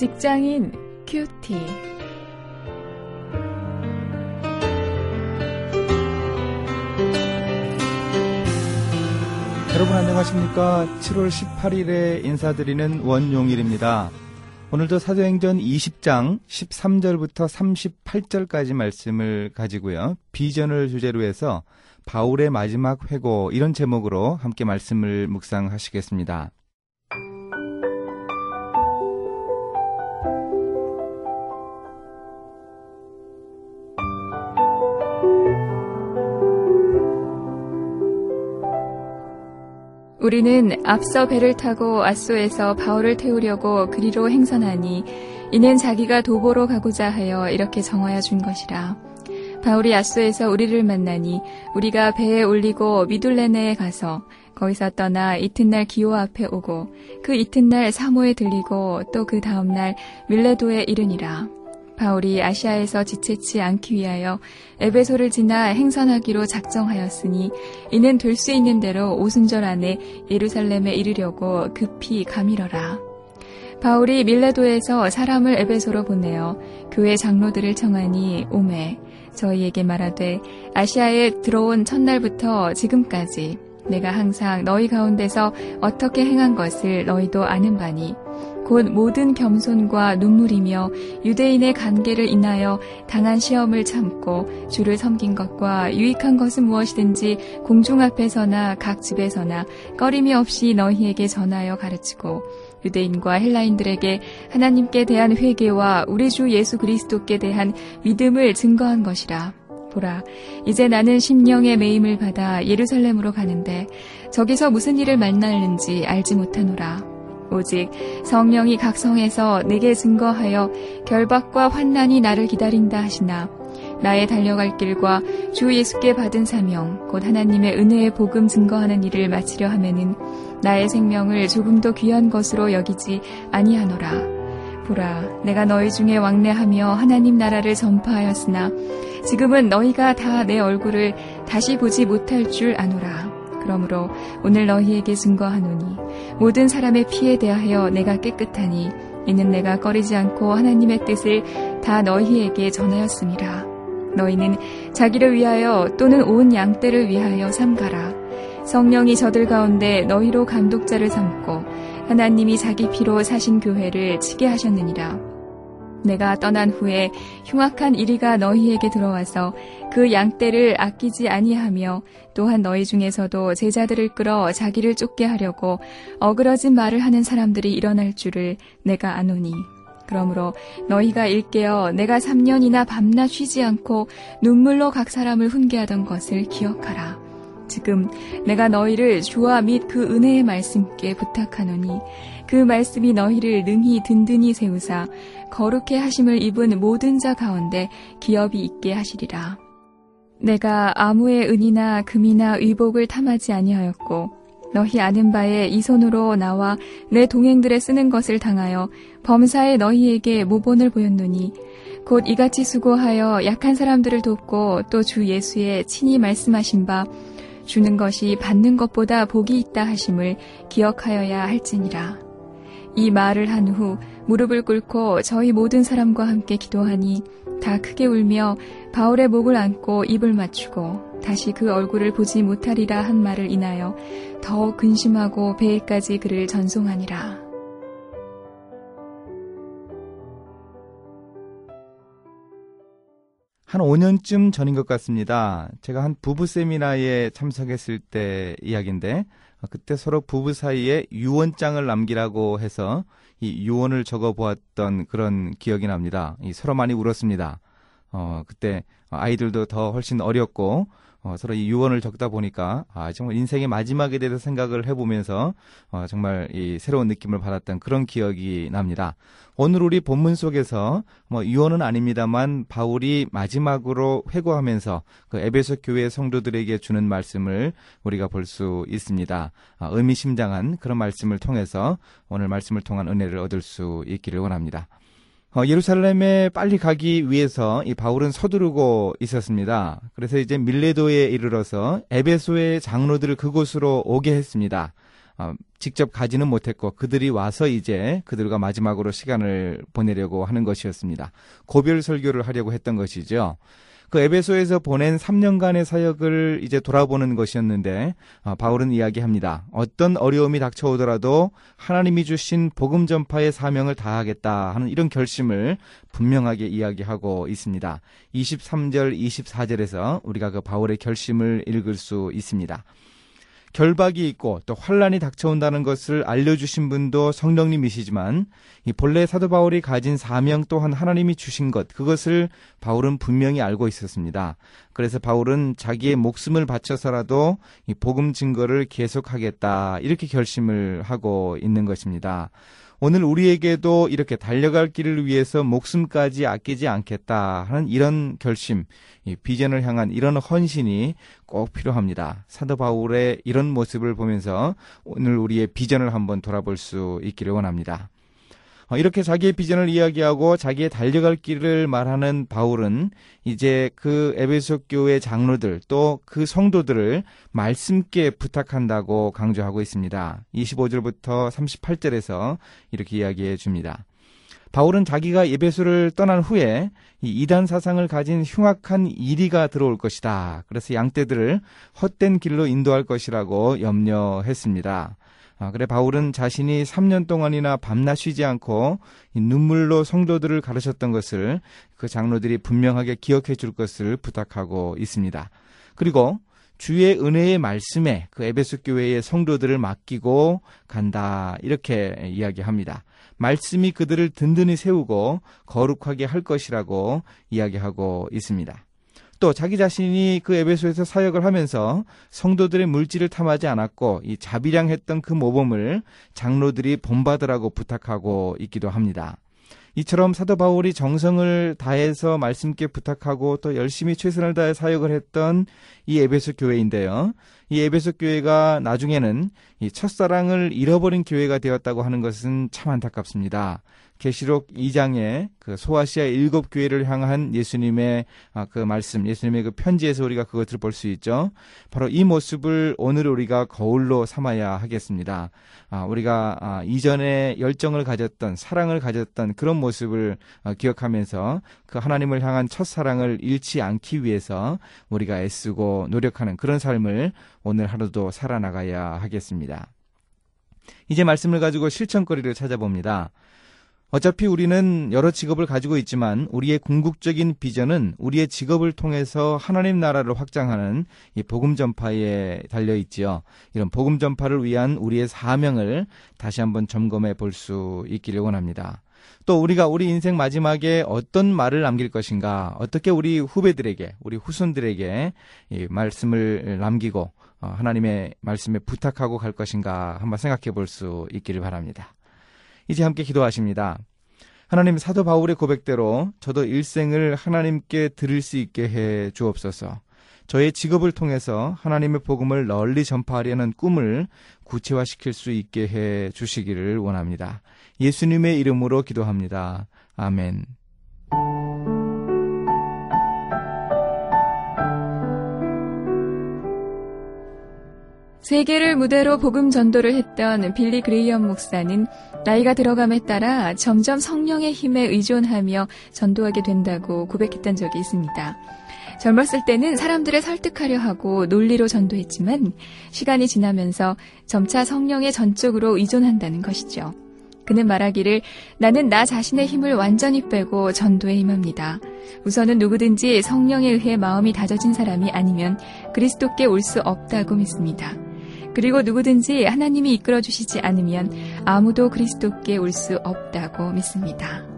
직장인 큐티. 여러분 안녕하십니까? 7월 18일에 인사드리는 원용일입니다. 오늘도 사도행전 20장 13절부터 38절까지 말씀을 가지고요. 비전을 주제로 해서 바울의 마지막 회고 이런 제목으로 함께 말씀을 묵상하시겠습니다. 우리는 앞서 배를 타고 아소에서 바울을 태우려고 그리로 행선하니 이는 자기가 도보로 가고자 하여 이렇게 정하여 준 것이라. 바울이 아소에서 우리를 만나니 우리가 배에 올리고 미둘레네에 가서 거기서 떠나 이튿날 기호 앞에 오고 그 이튿날 사모에 들리고 또 그 다음날 밀레도에 이르니라. 바울이 아시아에서 지체치 않기 위하여 에베소를 지나 행선하기로 작정하였으니 이는 될 수 있는 대로 오순절 안에 예루살렘에 이르려고 급히 가밀어라. 바울이 밀레도에서 사람을 에베소로 보내어 교회 장로들을 청하니 오매 저희에게 말하되 아시아에 들어온 첫날부터 지금까지 내가 항상 너희 가운데서 어떻게 행한 것을 너희도 아는 바니 곧 모든 겸손과 눈물이며 유대인의 관계를 인하여 당한 시험을 참고 주를 섬긴 것과 유익한 것은 무엇이든지 공중 앞에서나 각 집에서나 꺼림이 없이 너희에게 전하여 가르치고 유대인과 헬라인들에게 하나님께 대한 회개와 우리 주 예수 그리스도께 대한 믿음을 증거한 것이라. 보라, 이제 나는 심령의 매임을 받아 예루살렘으로 가는데 저기서 무슨 일을 만날는지 알지 못하노라. 오직 성령이 각성해서 내게 증거하여 결박과 환난이 나를 기다린다 하시나 나의 달려갈 길과 주 예수께 받은 사명 곧 하나님의 은혜의 복음 증거하는 일을 마치려 하면은 나의 생명을 조금도 귀한 것으로 여기지 아니하노라. 보라 내가 너희 중에 왕래하며 하나님 나라를 전파하였으나 지금은 너희가 다 내 얼굴을 다시 보지 못할 줄 아노라 그러므로 오늘 너희에게 증거하노니 모든 사람의 피에 대하여 내가 깨끗하니 이는 내가 꺼리지 않고 하나님의 뜻을 다 너희에게 전하였습니다. 너희는 자기를 위하여 또는 온 양떼를 위하여 삼가라. 성령이 저들 가운데 너희로 감독자를 삼고 하나님이 자기 피로 사신 교회를 치게 하셨느니라. 내가 떠난 후에 흉악한 이리가 너희에게 들어와서 그 양떼를 아끼지 아니하며 또한 너희 중에서도 제자들을 끌어 자기를 쫓게 하려고 어그러진 말을 하는 사람들이 일어날 줄을 내가 아노니 그러므로 너희가 일깨어 내가 3년이나 밤낮 쉬지 않고 눈물로 각 사람을 훈계하던 것을 기억하라. 지금 내가 너희를 주와 및 그 은혜의 말씀께 부탁하노니 그 말씀이 너희를 능히 든든히 세우사 거룩해 하심을 입은 모든 자 가운데 기업이 있게 하시리라. 내가 아무의 은이나 금이나 의복을 탐하지 아니하였고 너희 아는 바에 이 손으로 나와 내 동행들의 쓰는 것을 당하여 범사에 너희에게 모본을 보였노니 곧 이같이 수고하여 약한 사람들을 돕고 또 주 예수의 친히 말씀하신 바 주는 것이 받는 것보다 복이 있다 하심을 기억하여야 할지니라. 이 말을 한 후 무릎을 꿇고 저희 모든 사람과 함께 기도하니 다 크게 울며 바울의 목을 안고 입을 맞추고 다시 그 얼굴을 보지 못하리라 한 말을 인하여 더 근심하고 배에까지 그를 전송하니라. 한 5년쯤 전인 것 같습니다. 제가 한 부부 세미나에 참석했을 때 이야기인데 그때 서로 부부 사이에 유언장을 남기라고 해서 이 유언을 적어 보았던 그런 기억이 납니다. 이 서로 많이 울었습니다. 어, 그때 아이들도 더 훨씬 어렸고 어, 서로 이 유언을 적다 보니까 아, 정말 인생의 마지막에 대해서 생각을 해보면서 어, 정말 이 새로운 느낌을 받았던 그런 기억이 납니다. 오늘 우리 본문 속에서 뭐 유언은 아닙니다만 바울이 마지막으로 회고하면서 그 에베소 교회 성도들에게 주는 말씀을 우리가 볼 수 있습니다. 아, 의미심장한 그런 말씀을 통해서 오늘 말씀을 통한 은혜를 얻을 수 있기를 원합니다. 어, 예루살렘에 빨리 가기 위해서 이 바울은 서두르고 있었습니다. 그래서 이제 밀레도에 이르러서 에베소의 장로들을 그곳으로 오게 했습니다. 어, 직접 가지는 못했고 그들이 와서 이제 그들과 마지막으로 시간을 보내려고 하는 것이었습니다. 고별 설교를 하려고 했던 것이죠. 그 에베소에서 보낸 3년간의 사역을 이제 돌아보는 것이었는데 어, 바울은 이야기합니다. 어떤 어려움이 닥쳐오더라도 하나님이 주신 복음 전파의 사명을 다하겠다 하는 이런 결심을 분명하게 이야기하고 있습니다. 23절, 24절에서 우리가 그 바울의 결심을 읽을 수 있습니다. 결박이 있고 또 환란이 닥쳐온다는 것을 알려주신 분도 성령님이시지만 이 본래 사도 바울이 가진 사명 또한 하나님이 주신 것 그것을 바울은 분명히 알고 있었습니다. 그래서 바울은 자기의 목숨을 바쳐서라도 이 복음 증거를 계속하겠다 이렇게 결심을 하고 있는 것입니다. 오늘 우리에게도 이렇게 달려갈 길을 위해서 목숨까지 아끼지 않겠다 하는 이런 결심, 비전을 향한 이런 헌신이 꼭 필요합니다. 사도 바울의 이런 모습을 보면서 오늘 우리의 비전을 한번 돌아볼 수 있기를 원합니다. 어, 이렇게 자기의 비전을 이야기하고 자기의 달려갈 길을 말하는 바울은 이제 그 에베소 교회 장로들 또 그 성도들을 말씀께 부탁한다고 강조하고 있습니다. 25절부터 38절에서 이렇게 이야기해 줍니다. 바울은 자기가 에베소를 떠난 후에 이 이단 사상을 가진 흉악한 이리가 들어올 것이다. 그래서 양떼들을 헛된 길로 인도할 것이라고 염려했습니다. 아, 그래 바울은 자신이 3년 동안이나 밤낮 쉬지 않고 눈물로 성도들을 가르쳤던 것을 그 장로들이 분명하게 기억해 줄 것을 부탁하고 있습니다. 그리고 주의 은혜의 말씀에 그 에베소 교회의 성도들을 맡기고 간다 이렇게 이야기합니다. 말씀이 그들을 든든히 세우고 거룩하게 할 것이라고 이야기하고 있습니다. 또 자기 자신이 그 에베소에서 사역을 하면서 성도들의 물질을 탐하지 않았고 이 자비량했던 그 모범을 장로들이 본받으라고 부탁하고 있기도 합니다. 이처럼 사도 바울이 정성을 다해서 말씀께 부탁하고 또 열심히 최선을 다해 사역을 했던 이 에베소 교회인데요. 이 에베소 교회가 나중에는 이 첫사랑을 잃어버린 교회가 되었다고 하는 것은 참 안타깝습니다. 계시록 2장의 그 소아시아 일곱 교회를 향한 예수님의 아, 그 말씀, 예수님의 그 편지에서 우리가 그것을 볼 수 있죠. 바로 이 모습을 오늘 우리가 거울로 삼아야 하겠습니다. 아, 우리가 아, 이전에 열정을 가졌던 사랑을 가졌던 그런 모습을 기억하면서 그 하나님을 향한 첫 사랑을 잃지 않기 위해서 우리가 애쓰고 노력하는 그런 삶을 오늘 하루도 살아나가야 하겠습니다. 이제 말씀을 가지고 실천거리를 찾아봅니다. 어차피 우리는 여러 직업을 가지고 있지만 우리의 궁극적인 비전은 우리의 직업을 통해서 하나님 나라를 확장하는 이 복음 전파에 달려 있지요. 이런 복음 전파를 위한 우리의 사명을 다시 한번 점검해 볼 수 있기를 원합니다. 또 우리가 우리 인생 마지막에 어떤 말을 남길 것인가, 어떻게 우리 후배들에게, 우리 후손들에게 이 말씀을 남기고 어, 하나님의 말씀에 부탁하고 갈 것인가 한번 생각해 볼 수 있기를 바랍니다. 이제 함께 기도하십니다. 하나님 사도 바울의 고백대로 저도 일생을 하나님께 드릴 수 있게 해 주옵소서. 저의 직업을 통해서 하나님의 복음을 널리 전파하려는 꿈을 구체화시킬 수 있게 해 주시기를 원합니다. 예수님의 이름으로 기도합니다. 아멘. 세계를 무대로 복음 전도를 했던 빌리 그레이엄 목사는 나이가 들어감에 따라 점점 성령의 힘에 의존하며 전도하게 된다고 고백했던 적이 있습니다. 젊었을 때는 사람들을 설득하려 하고 논리로 전도했지만 시간이 지나면서 점차 성령의 전적으로 의존한다는 것이죠. 그는 말하기를 나는 나 자신의 힘을 완전히 빼고 전도에 임합니다. 우선은 누구든지 성령에 의해 마음이 다져진 사람이 아니면 그리스도께 올 수 없다고 믿습니다. 그리고 누구든지 하나님이 이끌어 주시지 않으면 아무도 그리스도께 올 수 없다고 믿습니다.